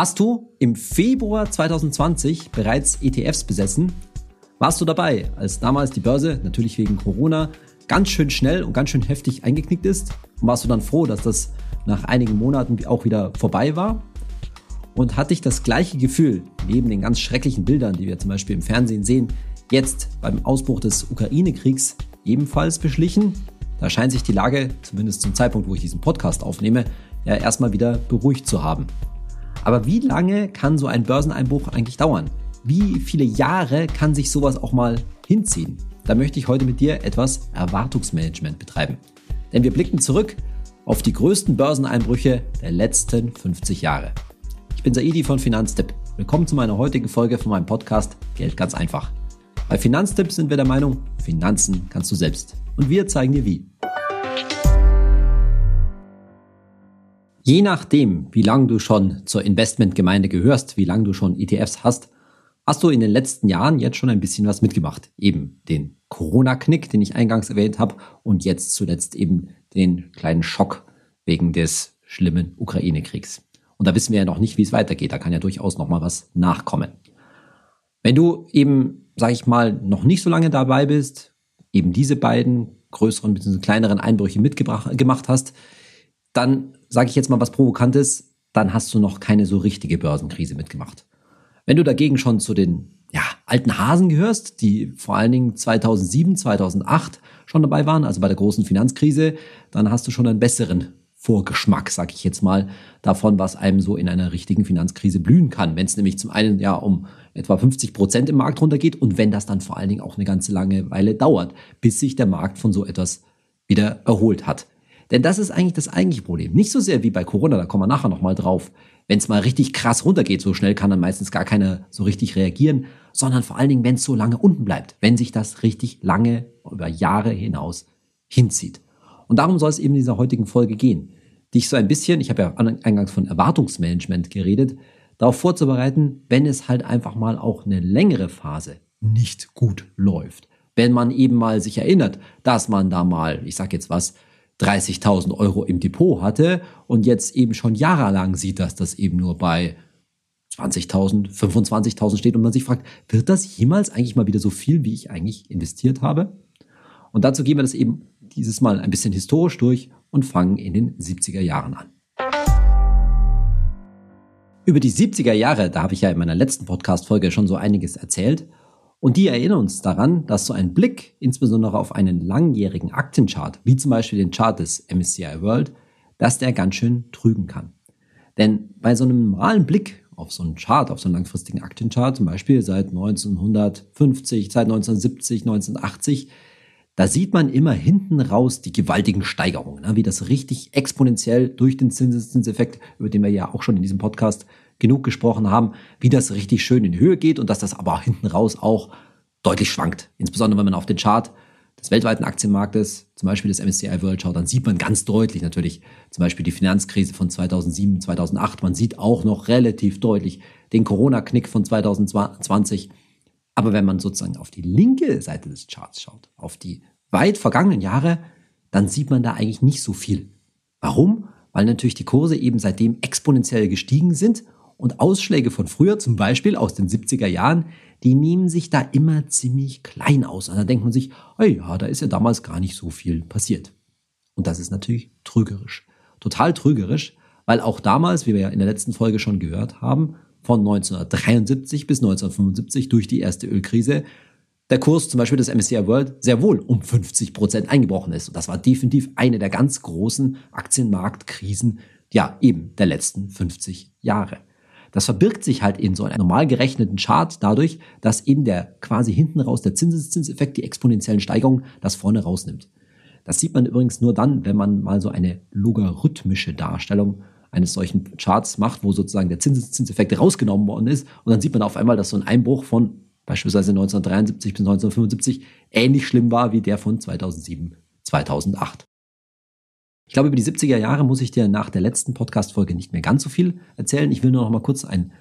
Hast du im Februar 2020 bereits ETFs besessen? Warst du dabei, als damals die Börse, natürlich wegen Corona, ganz schön schnell und ganz schön heftig eingeknickt ist? Und warst du dann froh, dass das nach einigen Monaten auch wieder vorbei war? Und hat dich das gleiche Gefühl, neben den ganz schrecklichen Bildern, die wir zum Beispiel im Fernsehen sehen, jetzt beim Ausbruch des Ukraine-Kriegs ebenfalls beschlichen? Da scheint sich die Lage, zumindest zum Zeitpunkt, wo ich diesen Podcast aufnehme, ja erstmal wieder beruhigt zu haben. Aber wie lange kann so ein Börseneinbruch eigentlich dauern? Wie viele Jahre kann sich sowas auch mal hinziehen? Da möchte ich heute mit dir etwas Erwartungsmanagement betreiben. Denn wir blicken zurück auf die größten Börseneinbrüche der letzten 50 Jahre. Ich bin Saidi von Finanztipp. Willkommen zu meiner heutigen Folge von meinem Podcast Geld ganz einfach. Bei Finanztipp sind wir der Meinung, Finanzen kannst du selbst. Und wir zeigen dir wie. Je nachdem, wie lange du schon zur Investmentgemeinde gehörst, wie lange du schon ETFs hast, hast du in den letzten Jahren jetzt schon ein bisschen was mitgemacht. Eben den Corona-Knick, den ich eingangs erwähnt habe, und jetzt zuletzt eben den kleinen Schock wegen des schlimmen Ukraine-Kriegs. Und da wissen wir ja noch nicht, wie es weitergeht. Da kann ja durchaus noch mal was nachkommen. Wenn du eben, sag ich mal, noch nicht so lange dabei bist, eben diese beiden größeren bzw. kleineren Einbrüche mitgebracht gemacht hast, dann sage ich jetzt mal was Provokantes, dann hast du noch keine so richtige Börsenkrise mitgemacht. Wenn du dagegen schon zu den ja, alten Hasen gehörst, die vor allen Dingen 2007, 2008 schon dabei waren, also bei der großen Finanzkrise, dann hast du schon einen besseren Vorgeschmack, sag ich jetzt mal, davon, was einem so in einer richtigen Finanzkrise blühen kann. Wenn es nämlich zum einen ja um etwa 50 Prozent im Markt runtergeht und wenn das dann vor allen Dingen auch eine ganze lange Weile dauert, bis sich der Markt von so etwas wieder erholt hat. Denn das ist eigentlich das eigentliche Problem. Nicht so sehr wie bei Corona, da kommen wir nachher nochmal drauf. Wenn es mal richtig krass runtergeht, so schnell kann dann meistens gar keiner so richtig reagieren, sondern vor allen Dingen, wenn es so lange unten bleibt, wenn sich das richtig lange über Jahre hinaus hinzieht. Und darum soll es eben in dieser heutigen Folge gehen. Dich so ein bisschen, ich habe ja eingangs von Erwartungsmanagement geredet, darauf vorzubereiten, wenn es halt einfach mal auch eine längere Phase nicht gut läuft. Wenn man eben mal sich erinnert, dass man da mal, ich sag jetzt was, 30.000 Euro im Depot hatte und jetzt eben schon jahrelang sieht, dass das eben nur bei 20.000, 25.000 steht und man sich fragt, wird das jemals eigentlich mal wieder so viel, wie ich eigentlich investiert habe? Und dazu gehen wir das eben dieses Mal ein bisschen historisch durch und fangen in den 70er Jahren an. Über die 70er Jahre, da habe ich ja in meiner letzten Podcast-Folge schon so einiges erzählt. Und die erinnern uns daran, dass so ein Blick insbesondere auf einen langjährigen Aktienchart, wie zum Beispiel den Chart des MSCI World, dass der ganz schön trügen kann. Denn bei so einem normalen Blick auf so einen Chart, auf so einen langfristigen Aktienchart, zum Beispiel seit 1950, seit 1970, 1980, da sieht man immer hinten raus die gewaltigen Steigerungen, ne? wie das richtig exponentiell durch den Zinseszinseffekt, über den wir ja auch schon in diesem Podcast genug gesprochen haben, wie das richtig schön in Höhe geht und dass das aber hinten raus auch deutlich schwankt. Insbesondere wenn man auf den Chart des weltweiten Aktienmarktes, zum Beispiel des MSCI World schaut, dann sieht man ganz deutlich natürlich zum Beispiel die Finanzkrise von 2007, 2008. Man sieht auch noch relativ deutlich den Corona-Knick von 2020. Aber wenn man sozusagen auf die linke Seite des Charts schaut, auf die weit vergangenen Jahre, dann sieht man da eigentlich nicht so viel. Warum? Weil natürlich die Kurse eben seitdem exponentiell gestiegen sind und Ausschläge von früher, zum Beispiel aus den 70er Jahren, die nehmen sich da immer ziemlich klein aus. Und da denkt man sich, oh ja, da ist ja damals gar nicht so viel passiert. Und das ist natürlich trügerisch. Total trügerisch, weil auch damals, wie wir ja in der letzten Folge schon gehört haben, von 1973 bis 1975 durch die erste Ölkrise, der Kurs zum Beispiel des MSCI World sehr wohl um 50 Prozent eingebrochen ist. Und das war definitiv eine der ganz großen Aktienmarktkrisen, ja, eben der letzten 50 Jahre. Das verbirgt sich halt in so einem normal gerechneten Chart dadurch, dass eben der quasi hinten raus der Zinseszinseffekt, die exponentiellen Steigerungen, das vorne rausnimmt. Das sieht man übrigens nur dann, wenn man mal so eine logarithmische Darstellung eines solchen Charts macht, wo sozusagen der Zinseszinseffekt rausgenommen worden ist. Und dann sieht man auf einmal, dass so ein Einbruch von beispielsweise 1973 bis 1975 ähnlich schlimm war wie der von 2007, 2008. Ich glaube, über die 70er Jahre muss ich dir nach der letzten Podcast-Folge nicht mehr ganz so viel erzählen. Ich will nur noch mal kurz ein,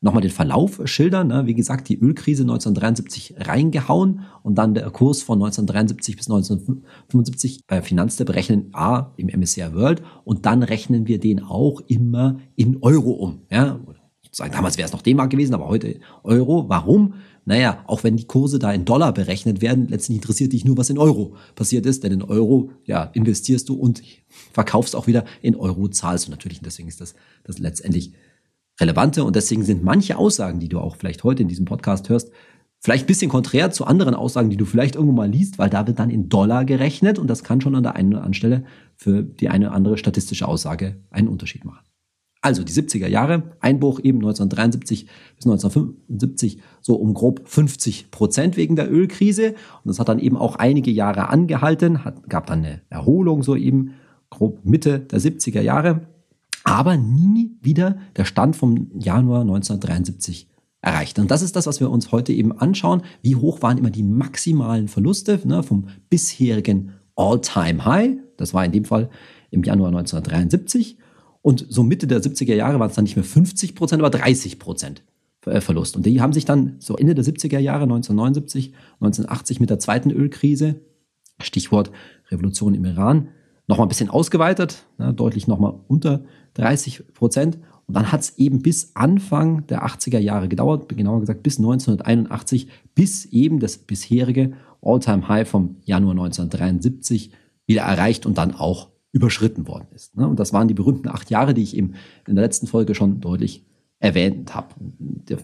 noch mal den Verlauf schildern. Ne? Wie gesagt, die Ölkrise 1973 reingehauen und dann der Kurs von 1973 bis 1975 bei Finanzte berechnen A im MSCI World und dann rechnen wir den auch immer in Euro um. Ja? Sozusagen, damals wäre es noch D-Mark gewesen, aber heute Euro. Warum? Naja, auch wenn die Kurse da in Dollar berechnet werden, letztendlich interessiert dich nur, was in Euro passiert ist, denn in Euro, ja, investierst du und verkaufst auch wieder in Euro, zahlst du natürlich. Und deswegen ist das, das letztendlich relevante und deswegen sind manche Aussagen, die du auch vielleicht heute in diesem Podcast hörst, vielleicht ein bisschen konträr zu anderen Aussagen, die du vielleicht irgendwo mal liest, weil da wird dann in Dollar gerechnet und das kann schon an der einen oder anderen Stelle für die eine oder andere statistische Aussage einen Unterschied machen. Also die 70er Jahre, Einbruch eben 1973 bis 1975 so um grob 50 Prozent wegen der Ölkrise. Und das hat dann eben auch einige Jahre angehalten, hat, gab dann eine Erholung so eben grob Mitte der 70er Jahre, aber nie wieder der Stand vom Januar 1973 erreicht. Und das ist das, was wir uns heute eben anschauen. Wie hoch waren immer die maximalen Verluste ne, vom bisherigen All-Time-High? Das war in dem Fall im Januar 1973. Und so Mitte der 70er Jahre waren es dann nicht mehr 50 Prozent, aber 30 Prozent äh, Verlust. Und die haben sich dann so Ende der 70er Jahre, 1979, 1980 mit der zweiten Ölkrise, Stichwort Revolution im Iran, nochmal ein bisschen ausgeweitet, ne, deutlich nochmal unter 30 Prozent. Und dann hat es eben bis Anfang der 80er Jahre gedauert, genauer gesagt bis 1981, bis eben das bisherige All-Time-High vom Januar 1973 wieder erreicht und dann auch überschritten worden ist. Ne? Und das waren die berühmten acht Jahre, die ich eben in der letzten Folge schon deutlich erwähnt habe.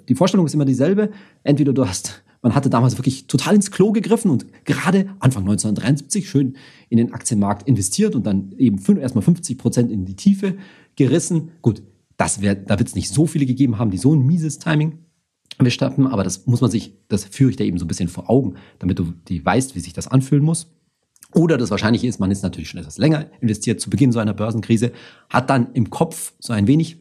Die Vorstellung ist immer dieselbe. Entweder du hast, man hatte damals wirklich total ins Klo gegriffen und gerade Anfang 1973 schön in den Aktienmarkt investiert und dann eben erstmal 50 Prozent in die Tiefe gerissen. Gut, das wär, da wird es nicht so viele gegeben haben, die so ein mieses Timing bestatten, aber das muss man sich, das führe ich da eben so ein bisschen vor Augen, damit du die weißt, wie sich das anfühlen muss. Oder das Wahrscheinliche ist, man ist natürlich schon etwas länger investiert zu Beginn so einer Börsenkrise, hat dann im Kopf so ein wenig,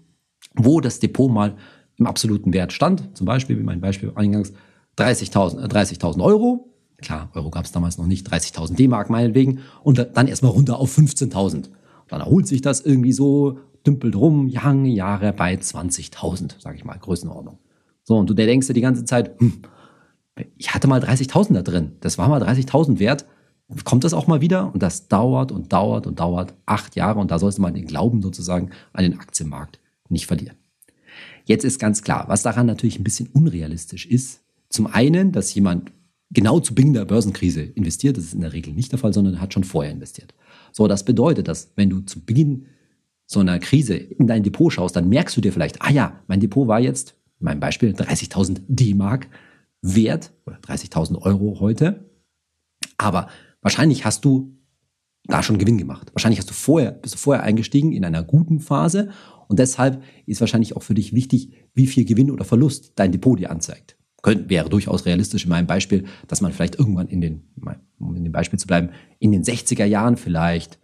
wo das Depot mal im absoluten Wert stand. Zum Beispiel, wie mein Beispiel eingangs, 30.000 äh, 30 Euro. Klar, Euro gab es damals noch nicht, 30.000 D-Mark meinetwegen. Und dann erstmal runter auf 15.000. Dann erholt sich das irgendwie so, dümpelt rum, lange Jahre bei 20.000, sage ich mal, Größenordnung. So, und du denkst dir die ganze Zeit, hm, ich hatte mal 30.000 da drin. Das war mal 30.000 wert kommt das auch mal wieder und das dauert und dauert und dauert acht Jahre und da sollte man den Glauben sozusagen an den Aktienmarkt nicht verlieren. Jetzt ist ganz klar, was daran natürlich ein bisschen unrealistisch ist. Zum einen, dass jemand genau zu Beginn der Börsenkrise investiert, das ist in der Regel nicht der Fall, sondern hat schon vorher investiert. So, das bedeutet, dass wenn du zu Beginn so einer Krise in dein Depot schaust, dann merkst du dir vielleicht, ah ja, mein Depot war jetzt, in meinem Beispiel, 30.000 D-Mark wert oder 30.000 Euro heute. Aber Wahrscheinlich hast du da schon Gewinn gemacht. Wahrscheinlich hast du vorher, bist du vorher eingestiegen in einer guten Phase und deshalb ist wahrscheinlich auch für dich wichtig, wie viel Gewinn oder Verlust dein Depot dir anzeigt. Könnte, wäre durchaus realistisch in meinem Beispiel, dass man vielleicht irgendwann in den, um in dem Beispiel zu bleiben, in den 60er Jahren vielleicht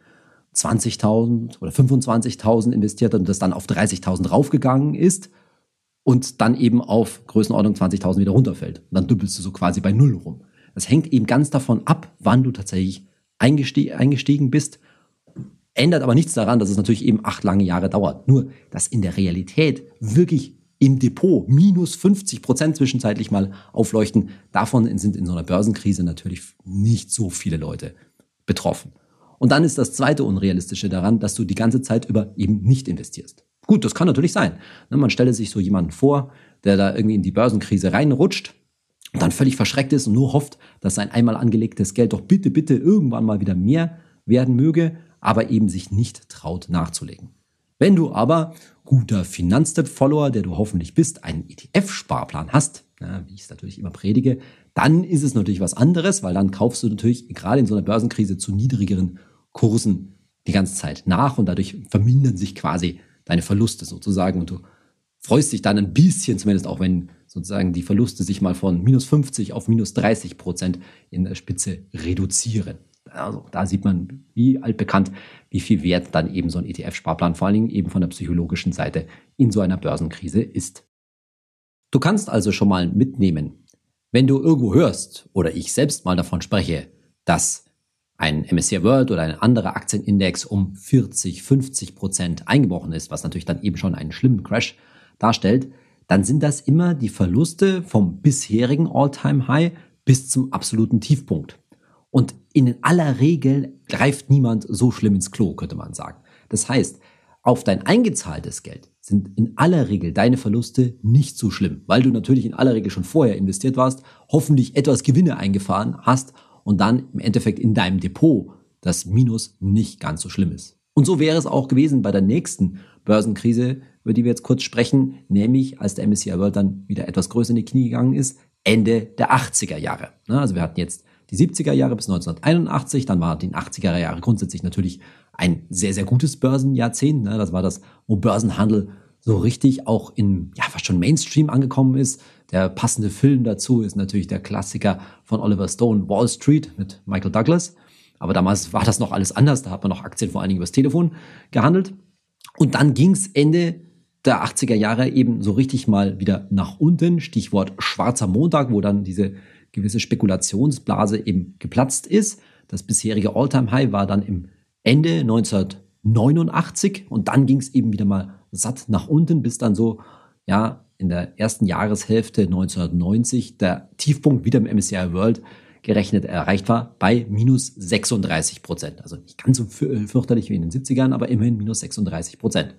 20.000 oder 25.000 investiert hat und das dann auf 30.000 raufgegangen ist und dann eben auf Größenordnung 20.000 wieder runterfällt. Und dann dümpelst du so quasi bei Null rum. Das hängt eben ganz davon ab, wann du tatsächlich eingeste eingestiegen bist. Ändert aber nichts daran, dass es natürlich eben acht lange Jahre dauert. Nur, dass in der Realität wirklich im Depot minus 50 Prozent zwischenzeitlich mal aufleuchten, davon sind in so einer Börsenkrise natürlich nicht so viele Leute betroffen. Und dann ist das zweite Unrealistische daran, dass du die ganze Zeit über eben nicht investierst. Gut, das kann natürlich sein. Ne, man stelle sich so jemanden vor, der da irgendwie in die Börsenkrise reinrutscht und dann völlig verschreckt ist und nur hofft, dass sein einmal angelegtes Geld doch bitte, bitte irgendwann mal wieder mehr werden möge, aber eben sich nicht traut nachzulegen. Wenn du aber guter Finanztipp-Follower, der du hoffentlich bist, einen ETF-Sparplan hast, ja, wie ich es natürlich immer predige, dann ist es natürlich was anderes, weil dann kaufst du natürlich gerade in so einer Börsenkrise zu niedrigeren Kursen die ganze Zeit nach und dadurch vermindern sich quasi deine Verluste sozusagen und du freust dich dann ein bisschen, zumindest auch wenn sozusagen die Verluste sich mal von minus 50 auf minus 30 Prozent in der Spitze reduzieren. Also da sieht man, wie altbekannt, wie viel Wert dann eben so ein ETF-Sparplan, vor allen Dingen eben von der psychologischen Seite, in so einer Börsenkrise ist. Du kannst also schon mal mitnehmen, wenn du irgendwo hörst oder ich selbst mal davon spreche, dass ein MSCI World oder ein anderer Aktienindex um 40, 50 Prozent eingebrochen ist, was natürlich dann eben schon einen schlimmen Crash darstellt, dann sind das immer die Verluste vom bisherigen All-Time-High bis zum absoluten Tiefpunkt. Und in aller Regel greift niemand so schlimm ins Klo, könnte man sagen. Das heißt, auf dein eingezahltes Geld sind in aller Regel deine Verluste nicht so schlimm, weil du natürlich in aller Regel schon vorher investiert warst, hoffentlich etwas Gewinne eingefahren hast und dann im Endeffekt in deinem Depot das Minus nicht ganz so schlimm ist. Und so wäre es auch gewesen bei der nächsten Börsenkrise, über die wir jetzt kurz sprechen, nämlich als der MSCI World dann wieder etwas größer in die Knie gegangen ist, Ende der 80er Jahre. Also wir hatten jetzt die 70er Jahre bis 1981, dann waren die 80er Jahre grundsätzlich natürlich ein sehr, sehr gutes Börsenjahrzehnt. Das war das, wo Börsenhandel so richtig auch in, ja, fast schon Mainstream angekommen ist. Der passende Film dazu ist natürlich der Klassiker von Oliver Stone, Wall Street mit Michael Douglas. Aber damals war das noch alles anders. Da hat man noch Aktien vor allen Dingen übers Telefon gehandelt. Und dann ging es Ende der 80er Jahre eben so richtig mal wieder nach unten. Stichwort schwarzer Montag, wo dann diese gewisse Spekulationsblase eben geplatzt ist. Das bisherige All-Time-High war dann im Ende 1989 und dann ging es eben wieder mal satt nach unten, bis dann so, ja, in der ersten Jahreshälfte 1990 der Tiefpunkt wieder im MSCI World gerechnet erreicht war bei minus 36 Prozent. Also nicht ganz so fürchterlich wie in den 70ern, aber immerhin minus 36 Prozent.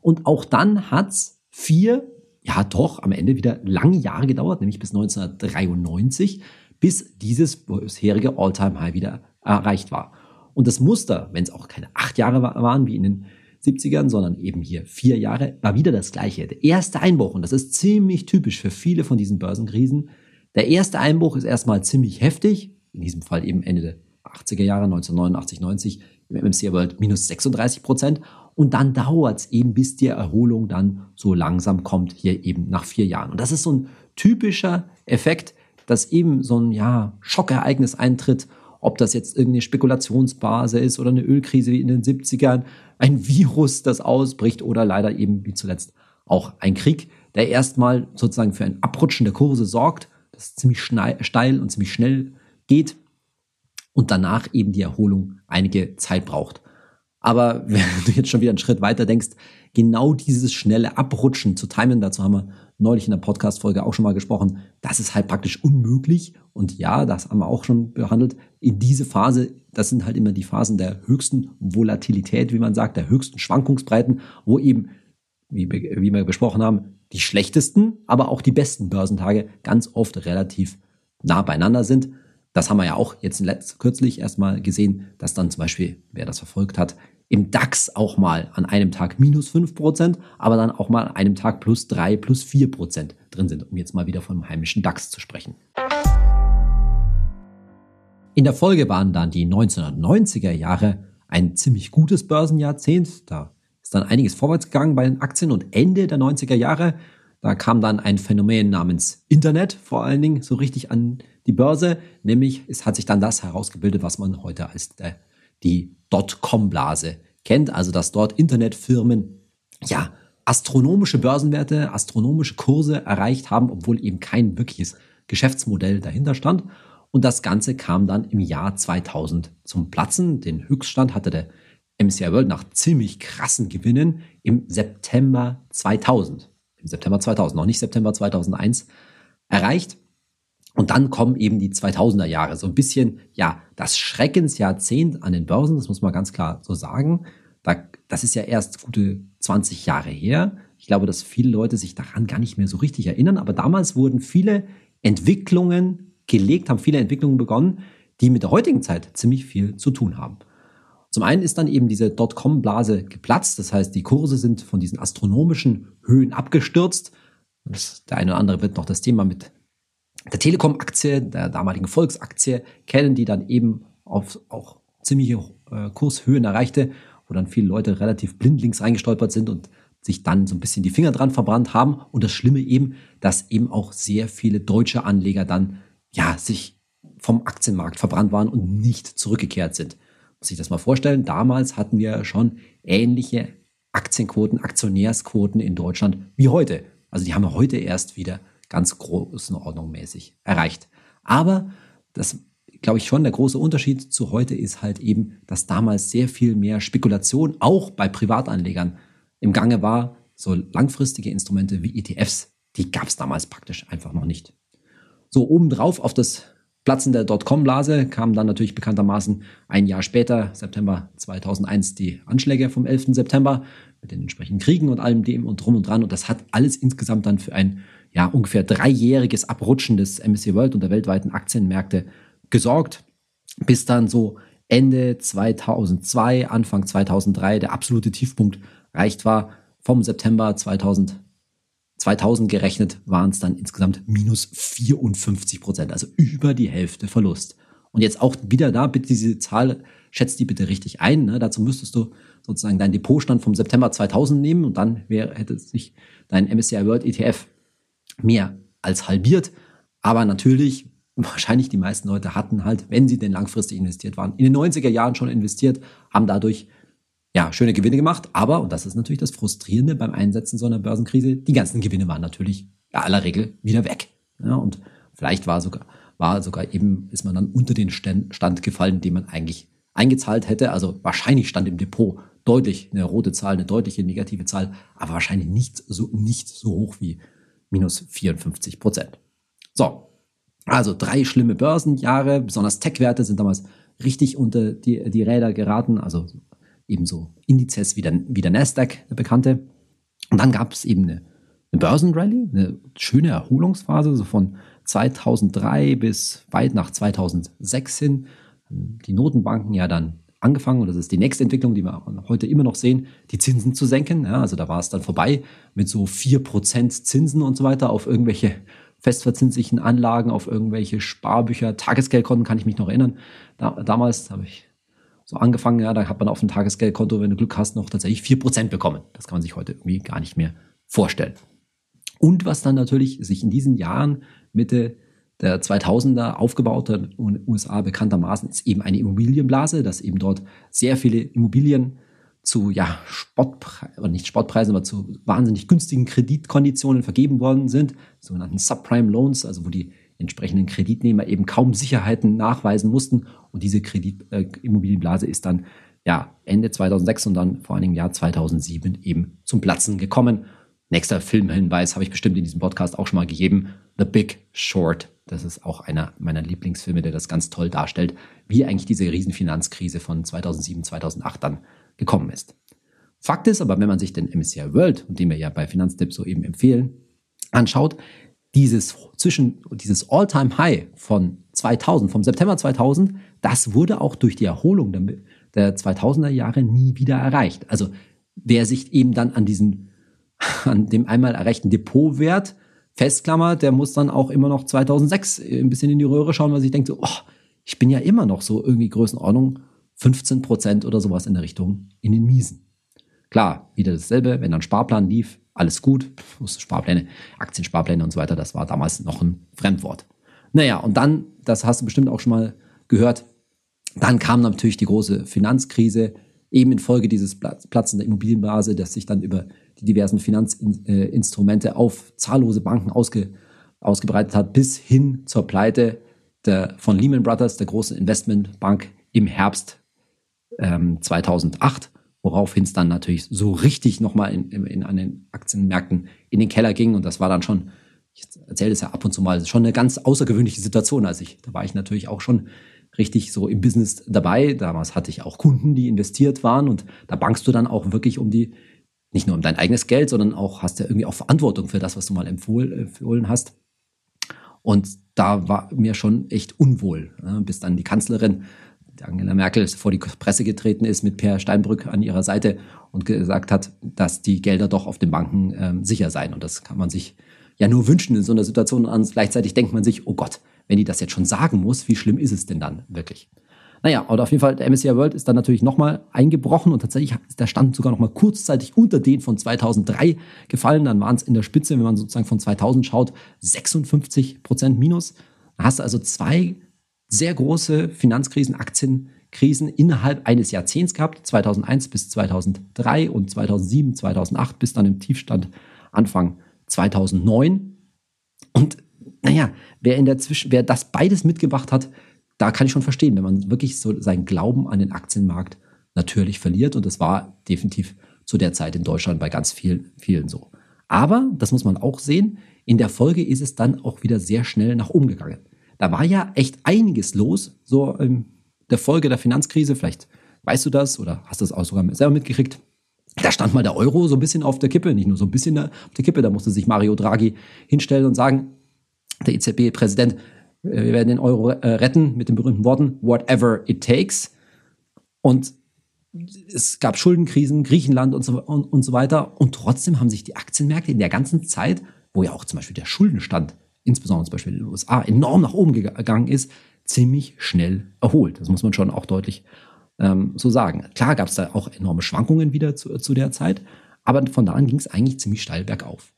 Und auch dann hat's vier, ja doch, am Ende wieder lange Jahre gedauert, nämlich bis 1993, bis dieses bisherige All-Time-High wieder erreicht war. Und das Muster, wenn es auch keine acht Jahre waren wie in den 70ern, sondern eben hier vier Jahre, war wieder das gleiche. Der erste Einbruch, und das ist ziemlich typisch für viele von diesen Börsenkrisen, der erste Einbruch ist erstmal ziemlich heftig, in diesem Fall eben Ende der 80er Jahre, 1989, 90, im MSCI World minus 36 Prozent. Und dann dauert es eben, bis die Erholung dann so langsam kommt, hier eben nach vier Jahren. Und das ist so ein typischer Effekt, dass eben so ein ja, Schockereignis eintritt, ob das jetzt irgendeine Spekulationsbase ist oder eine Ölkrise wie in den 70ern, ein Virus, das ausbricht oder leider eben wie zuletzt auch ein Krieg, der erstmal sozusagen für ein Abrutschen der Kurse sorgt, das ziemlich steil und ziemlich schnell geht und danach eben die Erholung einige Zeit braucht. Aber wenn du jetzt schon wieder einen Schritt weiter denkst, genau dieses schnelle Abrutschen zu timen, dazu haben wir neulich in der Podcast-Folge auch schon mal gesprochen, das ist halt praktisch unmöglich. Und ja, das haben wir auch schon behandelt. In diese Phase, das sind halt immer die Phasen der höchsten Volatilität, wie man sagt, der höchsten Schwankungsbreiten, wo eben, wie, wie wir besprochen haben, die schlechtesten, aber auch die besten Börsentage ganz oft relativ nah beieinander sind. Das haben wir ja auch jetzt letzt, kürzlich erstmal gesehen, dass dann zum Beispiel, wer das verfolgt hat, im DAX auch mal an einem Tag minus 5%, aber dann auch mal an einem Tag plus 3, plus 4% drin sind, um jetzt mal wieder vom heimischen DAX zu sprechen. In der Folge waren dann die 1990er Jahre ein ziemlich gutes Börsenjahrzehnt. Da ist dann einiges vorwärts gegangen bei den Aktien und Ende der 90er Jahre, da kam dann ein Phänomen namens Internet vor allen Dingen so richtig an die Börse, nämlich es hat sich dann das herausgebildet, was man heute als der, die Dotcom-Blase kennt, also dass dort Internetfirmen ja astronomische Börsenwerte, astronomische Kurse erreicht haben, obwohl eben kein wirkliches Geschäftsmodell dahinter stand. Und das Ganze kam dann im Jahr 2000 zum Platzen. Den Höchststand hatte der MCI World nach ziemlich krassen Gewinnen im September 2000. Im September 2000, noch nicht September 2001 erreicht. Und dann kommen eben die 2000er Jahre, so ein bisschen, ja, das Schreckensjahrzehnt an den Börsen, das muss man ganz klar so sagen. das ist ja erst gute 20 Jahre her. Ich glaube, dass viele Leute sich daran gar nicht mehr so richtig erinnern, aber damals wurden viele Entwicklungen gelegt, haben viele Entwicklungen begonnen, die mit der heutigen Zeit ziemlich viel zu tun haben. Zum einen ist dann eben diese Dotcom-Blase geplatzt, das heißt, die Kurse sind von diesen astronomischen Höhen abgestürzt. der eine oder andere wird noch das Thema mit der Telekom-Aktie, der damaligen Volksaktie kennen, die dann eben auf auch ziemliche äh, Kurshöhen erreichte, wo dann viele Leute relativ blindlings reingestolpert sind und sich dann so ein bisschen die Finger dran verbrannt haben. Und das Schlimme eben, dass eben auch sehr viele deutsche Anleger dann ja sich vom Aktienmarkt verbrannt waren und nicht zurückgekehrt sind. Muss ich das mal vorstellen? Damals hatten wir schon ähnliche Aktienquoten, Aktionärsquoten in Deutschland wie heute. Also die haben wir heute erst wieder ganz großen Ordnung mäßig erreicht. Aber das, glaube ich, schon der große Unterschied zu heute ist halt eben, dass damals sehr viel mehr Spekulation auch bei Privatanlegern im Gange war. So langfristige Instrumente wie ETFs, die gab es damals praktisch einfach noch nicht. So obendrauf auf das Platzen der Dotcom-Blase kam dann natürlich bekanntermaßen ein Jahr später, September 2001, die Anschläge vom 11. September mit den entsprechenden Kriegen und allem dem und drum und dran. Und das hat alles insgesamt dann für ein ja, ungefähr dreijähriges Abrutschen des MSCI World und der weltweiten Aktienmärkte gesorgt, bis dann so Ende 2002, Anfang 2003 der absolute Tiefpunkt erreicht war. Vom September 2000, 2000 gerechnet waren es dann insgesamt minus 54 Prozent, also über die Hälfte Verlust. Und jetzt auch wieder da, bitte diese Zahl, schätzt die bitte richtig ein. Ne? Dazu müsstest du sozusagen deinen Depotstand vom September 2000 nehmen und dann wäre, hätte sich dein MSCI World ETF mehr als halbiert. Aber natürlich, wahrscheinlich die meisten Leute hatten halt, wenn sie denn langfristig investiert waren, in den 90er Jahren schon investiert, haben dadurch ja, schöne Gewinne gemacht. Aber, und das ist natürlich das Frustrierende beim Einsetzen so einer Börsenkrise, die ganzen Gewinne waren natürlich ja, aller Regel wieder weg. Ja, und vielleicht war sogar, war sogar eben, ist man dann unter den Stand gefallen, den man eigentlich eingezahlt hätte. Also wahrscheinlich stand im Depot deutlich eine rote Zahl, eine deutliche negative Zahl, aber wahrscheinlich nicht so, nicht so hoch wie minus 54 Prozent. So, also drei schlimme Börsenjahre, besonders Tech-Werte sind damals richtig unter die, die Räder geraten, also ebenso Indizes wie der, wie der Nasdaq, der bekannte. Und dann gab es eben eine, eine Börsenrallye, eine schöne Erholungsphase, so von 2003 bis weit nach 2006 hin. Die Notenbanken ja dann angefangen, und das ist die nächste Entwicklung, die wir heute immer noch sehen, die Zinsen zu senken. Ja, also da war es dann vorbei mit so 4% Zinsen und so weiter auf irgendwelche festverzinslichen Anlagen, auf irgendwelche Sparbücher, Tagesgeldkonten, kann ich mich noch erinnern. Da, damals habe ich so angefangen, ja, da hat man auf dem Tagesgeldkonto, wenn du Glück hast, noch tatsächlich 4% bekommen. Das kann man sich heute irgendwie gar nicht mehr vorstellen. Und was dann natürlich sich in diesen Jahren Mitte der 2000er aufgebaut hat, den USA bekanntermaßen, ist eben eine Immobilienblase, dass eben dort sehr viele Immobilien zu ja, Spottpreisen, oder nicht Spottpreisen, aber zu wahnsinnig günstigen Kreditkonditionen vergeben worden sind, sogenannten Subprime Loans, also wo die entsprechenden Kreditnehmer eben kaum Sicherheiten nachweisen mussten. Und diese Kredit, äh, ist dann ja, Ende 2006 und dann vor allem im Jahr 2007 eben zum Platzen gekommen. Nächster Filmhinweis habe ich bestimmt in diesem Podcast auch schon mal gegeben. The Big Short. Das ist auch einer meiner Lieblingsfilme, der das ganz toll darstellt, wie eigentlich diese Riesenfinanzkrise von 2007, 2008 dann gekommen ist. Fakt ist aber, wenn man sich den MSCI World, den wir ja bei Finanztipps so eben empfehlen, anschaut, dieses zwischen dieses All-Time High von 2000, vom September 2000, das wurde auch durch die Erholung der, der 2000er Jahre nie wieder erreicht. Also wer sich eben dann an diesen an dem einmal erreichten Depotwert festklammert, der muss dann auch immer noch 2006 ein bisschen in die Röhre schauen, weil sich denkt so, oh, ich bin ja immer noch so irgendwie Größenordnung 15 Prozent oder sowas in der Richtung in den Miesen. Klar, wieder dasselbe, wenn dann Sparplan lief, alles gut, Sparpläne, Aktiensparpläne und so weiter, das war damals noch ein Fremdwort. Naja, und dann, das hast du bestimmt auch schon mal gehört, dann kam natürlich die große Finanzkrise, eben infolge dieses Platzen der Immobilienblase, das sich dann über die diversen Finanzinstrumente auf zahllose Banken ausge, ausgebreitet hat, bis hin zur Pleite der, von Lehman Brothers, der großen Investmentbank, im Herbst ähm, 2008, woraufhin es dann natürlich so richtig nochmal in, in, in, an den Aktienmärkten in den Keller ging. Und das war dann schon, ich erzähle es ja ab und zu mal, schon eine ganz außergewöhnliche Situation. als ich, da war ich natürlich auch schon richtig so im Business dabei. Damals hatte ich auch Kunden, die investiert waren und da bankst du dann auch wirklich um die nicht nur um dein eigenes Geld, sondern auch hast ja irgendwie auch Verantwortung für das, was du mal empfohlen hast. Und da war mir schon echt unwohl, ne? bis dann die Kanzlerin, Angela Merkel, vor die Presse getreten ist mit Per Steinbrück an ihrer Seite und gesagt hat, dass die Gelder doch auf den Banken ähm, sicher seien. Und das kann man sich ja nur wünschen in so einer Situation. Und gleichzeitig denkt man sich, oh Gott, wenn die das jetzt schon sagen muss, wie schlimm ist es denn dann wirklich? Naja, und auf jeden Fall, der MSCI World ist dann natürlich nochmal eingebrochen und tatsächlich ist der Stand sogar nochmal kurzzeitig unter den von 2003 gefallen. Dann waren es in der Spitze, wenn man sozusagen von 2000 schaut, 56 Prozent minus. Da hast du also zwei sehr große Finanzkrisen, Aktienkrisen innerhalb eines Jahrzehnts gehabt, 2001 bis 2003 und 2007, 2008 bis dann im Tiefstand Anfang 2009. Und naja, wer in der Zwischen, wer das beides mitgebracht hat, da kann ich schon verstehen, wenn man wirklich so seinen Glauben an den Aktienmarkt natürlich verliert. Und das war definitiv zu der Zeit in Deutschland bei ganz vielen, vielen so. Aber, das muss man auch sehen, in der Folge ist es dann auch wieder sehr schnell nach oben gegangen. Da war ja echt einiges los, so in der Folge der Finanzkrise. Vielleicht weißt du das oder hast das auch sogar selber mitgekriegt. Da stand mal der Euro so ein bisschen auf der Kippe, nicht nur so ein bisschen auf der Kippe, da musste sich Mario Draghi hinstellen und sagen, der EZB-Präsident, äh, wir werden den Euro äh, retten mit den berühmten Worten, whatever it takes. Und es gab Schuldenkrisen, Griechenland und so, und, und so weiter. Und trotzdem haben sich die Aktienmärkte in der ganzen Zeit, wo ja auch zum Beispiel der Schuldenstand, insbesondere zum Beispiel in den USA, enorm nach oben gegangen ist, ziemlich schnell erholt. Das muss man schon auch deutlich ähm, so sagen. Klar gab es da auch enorme Schwankungen wieder zu, zu der Zeit, aber von da an ging es eigentlich ziemlich steil bergauf.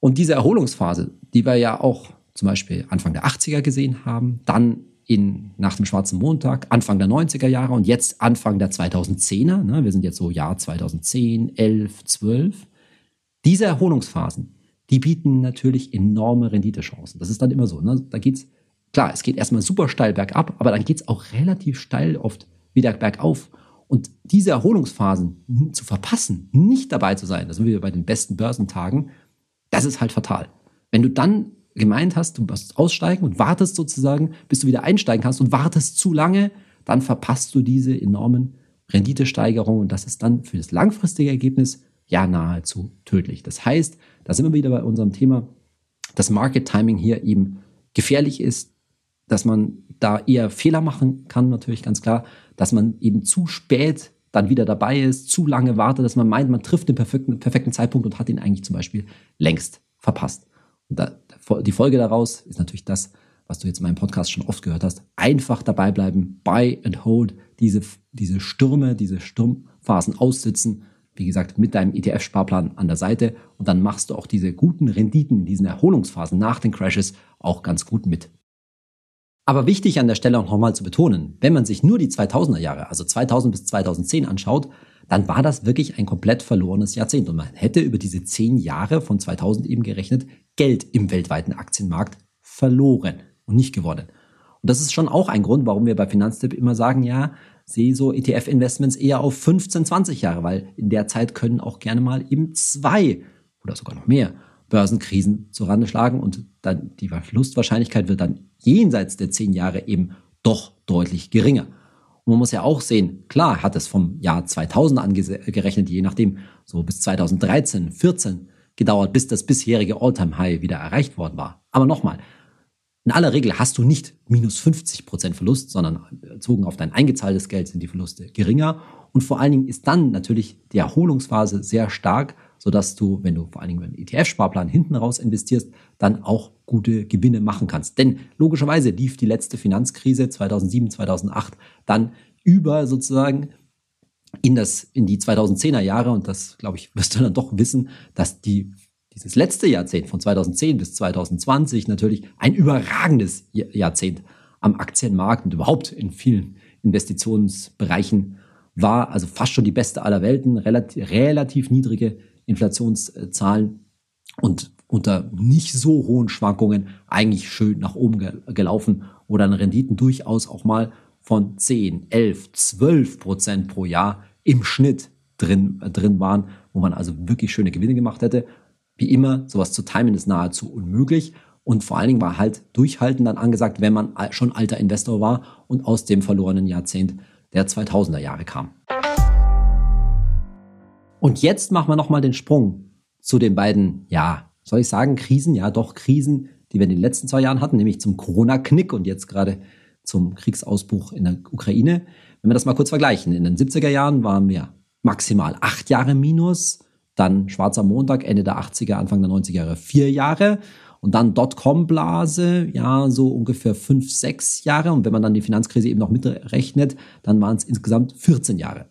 Und diese Erholungsphase, die wir ja auch zum Beispiel Anfang der 80er gesehen haben, dann in, nach dem Schwarzen Montag, Anfang der 90er Jahre und jetzt Anfang der 2010er, ne, wir sind jetzt so Jahr 2010, 11, 12, diese Erholungsphasen, die bieten natürlich enorme Renditechancen. Das ist dann immer so. Ne? Da geht's, klar, es geht erstmal super steil bergab, aber dann geht es auch relativ steil oft wieder bergauf. Und diese Erholungsphasen zu verpassen, nicht dabei zu sein, da sind wir bei den besten Börsentagen, das ist halt fatal. Wenn du dann gemeint hast, du musst aussteigen und wartest sozusagen, bis du wieder einsteigen kannst und wartest zu lange, dann verpasst du diese enormen Renditesteigerungen und das ist dann für das langfristige Ergebnis ja nahezu tödlich. Das heißt, da sind wir wieder bei unserem Thema, dass Market Timing hier eben gefährlich ist, dass man da eher Fehler machen kann, natürlich ganz klar, dass man eben zu spät dann wieder dabei ist, zu lange wartet, dass man meint, man trifft den perfekten, perfekten Zeitpunkt und hat ihn eigentlich zum Beispiel längst verpasst. Und da, die Folge daraus ist natürlich das, was du jetzt in meinem Podcast schon oft gehört hast. Einfach dabei bleiben, buy and hold, diese, diese Stürme, diese Sturmphasen aussitzen. Wie gesagt, mit deinem ETF-Sparplan an der Seite. Und dann machst du auch diese guten Renditen in diesen Erholungsphasen nach den Crashes auch ganz gut mit. Aber wichtig an der Stelle auch nochmal zu betonen, wenn man sich nur die 2000er Jahre, also 2000 bis 2010 anschaut, dann war das wirklich ein komplett verlorenes Jahrzehnt. Und man hätte über diese zehn Jahre von 2000 eben gerechnet Geld im weltweiten Aktienmarkt verloren und nicht gewonnen. Und das ist schon auch ein Grund, warum wir bei Finanztipp immer sagen, ja, sehe so ETF-Investments eher auf 15, 20 Jahre, weil in der Zeit können auch gerne mal eben zwei oder sogar noch mehr Börsenkrisen zurande schlagen und dann die Verlustwahrscheinlichkeit wird dann jenseits der zehn Jahre eben doch deutlich geringer. Und man muss ja auch sehen, klar hat es vom Jahr 2000 angerechnet, je nachdem, so bis 2013, 14 gedauert, bis das bisherige All-Time-High wieder erreicht worden war. Aber nochmal, in aller Regel hast du nicht minus 50 Prozent Verlust, sondern bezogen auf dein eingezahltes Geld sind die Verluste geringer. Und vor allen Dingen ist dann natürlich die Erholungsphase sehr stark, sodass du, wenn du vor allen Dingen einen ETF-Sparplan hinten raus investierst, dann auch gute Gewinne machen kannst. Denn logischerweise lief die letzte Finanzkrise 2007, 2008 dann über sozusagen in das, in die 2010er Jahre und das, glaube ich, wirst du dann doch wissen, dass die, dieses letzte Jahrzehnt von 2010 bis 2020 natürlich ein überragendes Jahrzehnt am Aktienmarkt und überhaupt in vielen Investitionsbereichen war, also fast schon die beste aller Welten, relativ, relativ niedrige Inflationszahlen und unter nicht so hohen Schwankungen eigentlich schön nach oben gelaufen, wo dann Renditen durchaus auch mal von 10, 11, 12 Prozent pro Jahr im Schnitt drin, äh, drin waren, wo man also wirklich schöne Gewinne gemacht hätte. Wie immer, sowas zu timen ist nahezu unmöglich. Und vor allen Dingen war halt Durchhalten dann angesagt, wenn man schon alter Investor war und aus dem verlorenen Jahrzehnt der 2000er Jahre kam. Und jetzt machen wir nochmal den Sprung zu den beiden, ja, soll ich sagen, Krisen, ja doch Krisen, die wir in den letzten zwei Jahren hatten, nämlich zum Corona-Knick und jetzt gerade zum Kriegsausbruch in der Ukraine. Wenn wir das mal kurz vergleichen, in den 70er Jahren waren wir maximal acht Jahre minus, dann schwarzer Montag, Ende der 80er, Anfang der 90er Jahre vier Jahre und dann Dotcom-Blase, ja, so ungefähr fünf, sechs Jahre. Und wenn man dann die Finanzkrise eben noch mitrechnet, dann waren es insgesamt 14 Jahre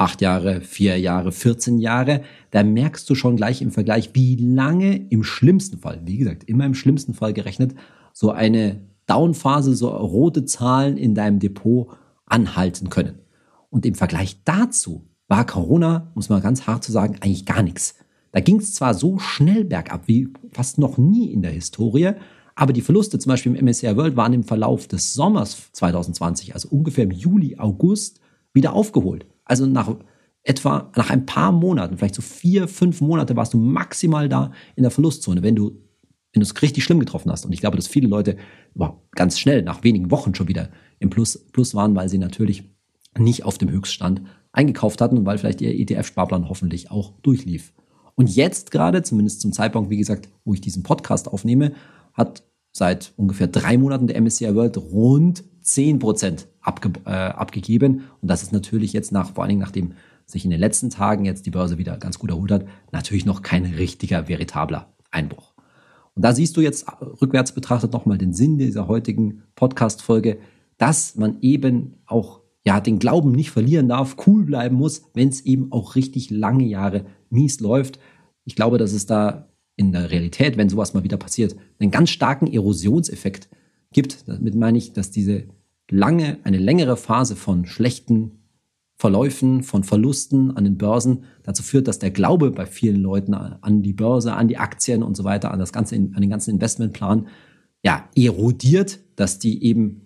acht Jahre, vier Jahre, 14 Jahre, da merkst du schon gleich im Vergleich, wie lange im schlimmsten Fall, wie gesagt, immer im schlimmsten Fall gerechnet, so eine Downphase, so rote Zahlen in deinem Depot anhalten können. Und im Vergleich dazu war Corona, muss man ganz hart zu sagen, eigentlich gar nichts. Da ging es zwar so schnell bergab wie fast noch nie in der Historie, aber die Verluste zum Beispiel im MSCI World waren im Verlauf des Sommers 2020, also ungefähr im Juli, August, wieder aufgeholt. Also nach etwa nach ein paar Monaten, vielleicht so vier, fünf Monate, warst du maximal da in der Verlustzone, wenn du wenn du es richtig schlimm getroffen hast. Und ich glaube, dass viele Leute ganz schnell nach wenigen Wochen schon wieder im Plus, Plus waren, weil sie natürlich nicht auf dem Höchststand eingekauft hatten und weil vielleicht ihr ETF-Sparplan hoffentlich auch durchlief. Und jetzt gerade, zumindest zum Zeitpunkt, wie gesagt, wo ich diesen Podcast aufnehme, hat seit ungefähr drei Monaten der MSCI World rund 10% abge äh, abgegeben. Und das ist natürlich jetzt nach, vor allen Dingen nachdem sich in den letzten Tagen jetzt die Börse wieder ganz gut erholt hat, natürlich noch kein richtiger, veritabler Einbruch. Und da siehst du jetzt rückwärts betrachtet nochmal den Sinn dieser heutigen Podcast-Folge, dass man eben auch ja, den Glauben nicht verlieren darf, cool bleiben muss, wenn es eben auch richtig lange Jahre mies läuft. Ich glaube, dass es da in der Realität, wenn sowas mal wieder passiert, einen ganz starken Erosionseffekt gibt. Damit meine ich, dass diese lange, eine längere Phase von schlechten Verläufen, von Verlusten an den Börsen dazu führt, dass der Glaube bei vielen Leuten an die Börse, an die Aktien und so weiter, an das ganze, an den ganzen Investmentplan, ja, erodiert, dass die eben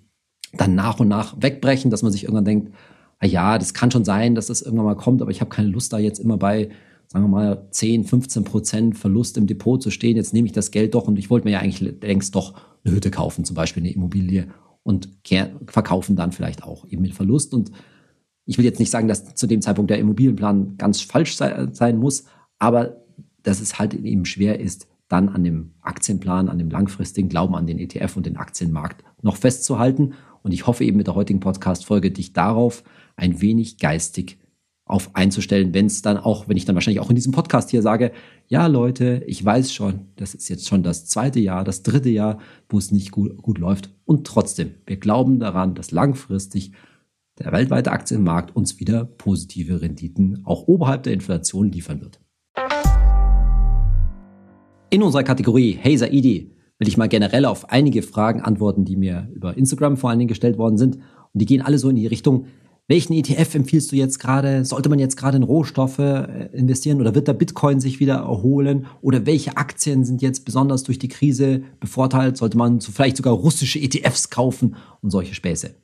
dann nach und nach wegbrechen, dass man sich irgendwann denkt, ah ja, das kann schon sein, dass das irgendwann mal kommt, aber ich habe keine Lust da jetzt immer bei, sagen wir mal, 10, 15 Prozent Verlust im Depot zu stehen. Jetzt nehme ich das Geld doch und ich wollte mir ja eigentlich längst doch eine Hütte kaufen, zum Beispiel eine Immobilie und verkaufen dann vielleicht auch eben mit Verlust. Und ich will jetzt nicht sagen, dass zu dem Zeitpunkt der Immobilienplan ganz falsch sei, sein muss, aber dass es halt eben schwer ist, dann an dem Aktienplan, an dem langfristigen Glauben an den ETF und den Aktienmarkt noch festzuhalten. Und ich hoffe eben mit der heutigen Podcast-Folge dich darauf ein wenig geistig auf einzustellen, wenn es dann auch, wenn ich dann wahrscheinlich auch in diesem Podcast hier sage, ja Leute, ich weiß schon, das ist jetzt schon das zweite Jahr, das dritte Jahr, wo es nicht gut, gut läuft. Und trotzdem, wir glauben daran, dass langfristig der weltweite Aktienmarkt uns wieder positive Renditen auch oberhalb der Inflation liefern wird. In unserer Kategorie Hey Saidi will ich mal generell auf einige Fragen antworten, die mir über Instagram vor allen Dingen gestellt worden sind. Und die gehen alle so in die Richtung, welchen ETF empfiehlst du jetzt gerade? Sollte man jetzt gerade in Rohstoffe äh, investieren oder wird der Bitcoin sich wieder erholen? Oder welche Aktien sind jetzt besonders durch die Krise bevorteilt? Sollte man vielleicht sogar russische ETFs kaufen und solche Späße?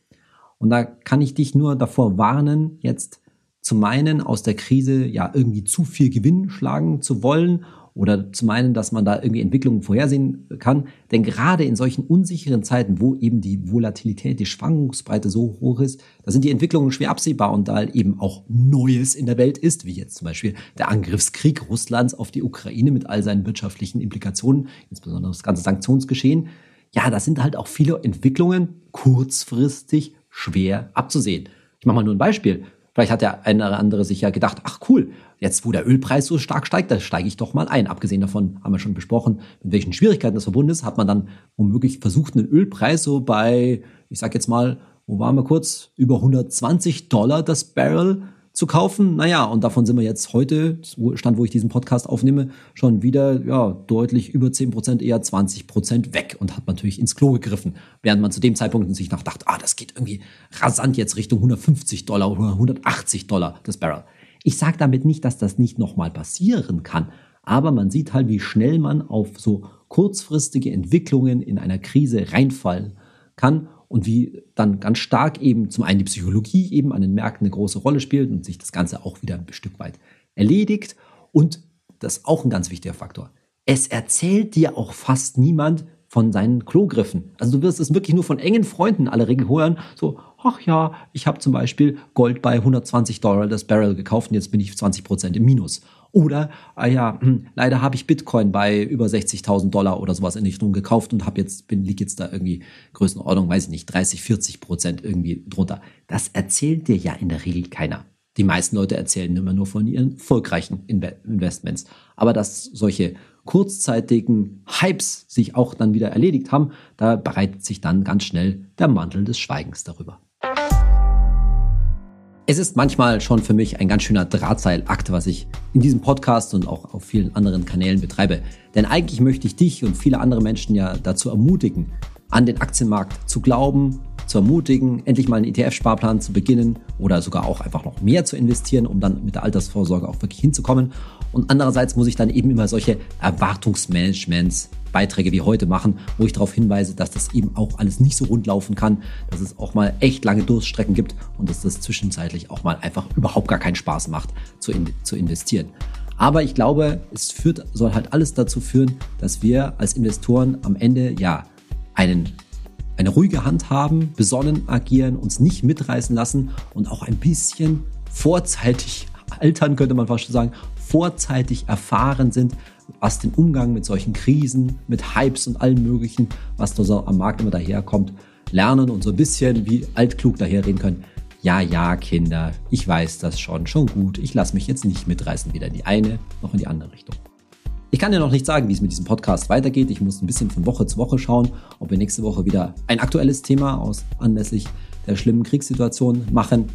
Und da kann ich dich nur davor warnen, jetzt zu meinen, aus der Krise ja irgendwie zu viel Gewinn schlagen zu wollen oder zu meinen, dass man da irgendwie Entwicklungen vorhersehen kann. Denn gerade in solchen unsicheren Zeiten, wo eben die Volatilität, die Schwankungsbreite so hoch ist, da sind die Entwicklungen schwer absehbar und da eben auch Neues in der Welt ist, wie jetzt zum Beispiel der Angriffskrieg Russlands auf die Ukraine mit all seinen wirtschaftlichen Implikationen, insbesondere das ganze Sanktionsgeschehen. Ja, das sind halt auch viele Entwicklungen kurzfristig schwer abzusehen. Ich mache mal nur ein Beispiel. Vielleicht hat der eine oder andere sich ja gedacht, ach cool, jetzt wo der Ölpreis so stark steigt, da steige ich doch mal ein. Abgesehen davon haben wir schon besprochen, mit welchen Schwierigkeiten das verbunden ist, hat man dann womöglich versucht, einen Ölpreis so bei, ich sag jetzt mal, wo waren wir kurz, über 120 Dollar das Barrel zu kaufen. Naja, und davon sind wir jetzt heute, Stand, wo ich diesen Podcast aufnehme, schon wieder ja, deutlich über 10 Prozent, eher 20 Prozent weg und hat natürlich ins Klo gegriffen. Während man zu dem Zeitpunkt sich noch dachte, ah, das geht irgendwie rasant jetzt Richtung 150 Dollar oder 180 Dollar das Barrel. Ich sage damit nicht, dass das nicht nochmal passieren kann, aber man sieht halt, wie schnell man auf so kurzfristige Entwicklungen in einer Krise reinfallen kann und wie dann ganz stark eben zum einen die Psychologie eben an den Märkten eine große Rolle spielt und sich das Ganze auch wieder ein Stück weit erledigt. Und das ist auch ein ganz wichtiger Faktor. Es erzählt dir auch fast niemand von seinen Klogriffen. Also du wirst es wirklich nur von engen Freunden alle Regel hören, so, ach ja, ich habe zum Beispiel Gold bei 120 Dollar das Barrel gekauft und jetzt bin ich 20 Prozent im Minus. Oder, ah ja, hm, leider habe ich Bitcoin bei über 60.000 Dollar oder sowas in Richtung gekauft und habe jetzt, bin, liegt jetzt da irgendwie Größenordnung, weiß ich nicht, 30, 40 Prozent irgendwie drunter. Das erzählt dir ja in der Regel keiner. Die meisten Leute erzählen immer nur von ihren erfolgreichen Investments. Aber dass solche kurzzeitigen Hypes sich auch dann wieder erledigt haben, da bereitet sich dann ganz schnell der Mantel des Schweigens darüber. Es ist manchmal schon für mich ein ganz schöner Drahtseilakt, was ich in diesem Podcast und auch auf vielen anderen Kanälen betreibe. Denn eigentlich möchte ich dich und viele andere Menschen ja dazu ermutigen, an den Aktienmarkt zu glauben, zu ermutigen, endlich mal einen ETF-Sparplan zu beginnen oder sogar auch einfach noch mehr zu investieren, um dann mit der Altersvorsorge auch wirklich hinzukommen. Und andererseits muss ich dann eben immer solche Erwartungsmanagements Beiträge wie heute machen, wo ich darauf hinweise, dass das eben auch alles nicht so rund laufen kann, dass es auch mal echt lange Durststrecken gibt und dass das zwischenzeitlich auch mal einfach überhaupt gar keinen Spaß macht zu, in, zu investieren. Aber ich glaube, es führt, soll halt alles dazu führen, dass wir als Investoren am Ende ja einen, eine ruhige Hand haben, besonnen agieren, uns nicht mitreißen lassen und auch ein bisschen vorzeitig altern, könnte man fast schon sagen, vorzeitig erfahren sind, was den Umgang mit solchen Krisen, mit Hypes und allem Möglichen, was da so am Markt immer daherkommt, lernen und so ein bisschen wie altklug daherreden können. Ja, ja, Kinder, ich weiß das schon, schon gut. Ich lasse mich jetzt nicht mitreißen, weder in die eine noch in die andere Richtung. Ich kann ja noch nicht sagen, wie es mit diesem Podcast weitergeht. Ich muss ein bisschen von Woche zu Woche schauen, ob wir nächste Woche wieder ein aktuelles Thema aus anlässlich der schlimmen Kriegssituation machen,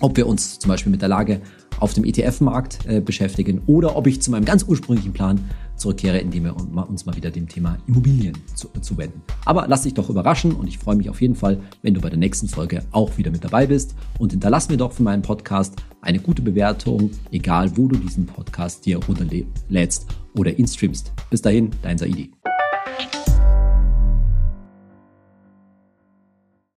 ob wir uns zum Beispiel mit der Lage auf dem ETF-Markt äh, beschäftigen oder ob ich zu meinem ganz ursprünglichen Plan zurückkehre, indem wir uns mal wieder dem Thema Immobilien zu, zuwenden. Aber lass dich doch überraschen und ich freue mich auf jeden Fall, wenn du bei der nächsten Folge auch wieder mit dabei bist und hinterlass mir doch für meinen Podcast eine gute Bewertung, egal wo du diesen Podcast dir runterlädst oder ihn streamst. Bis dahin, dein Saidi.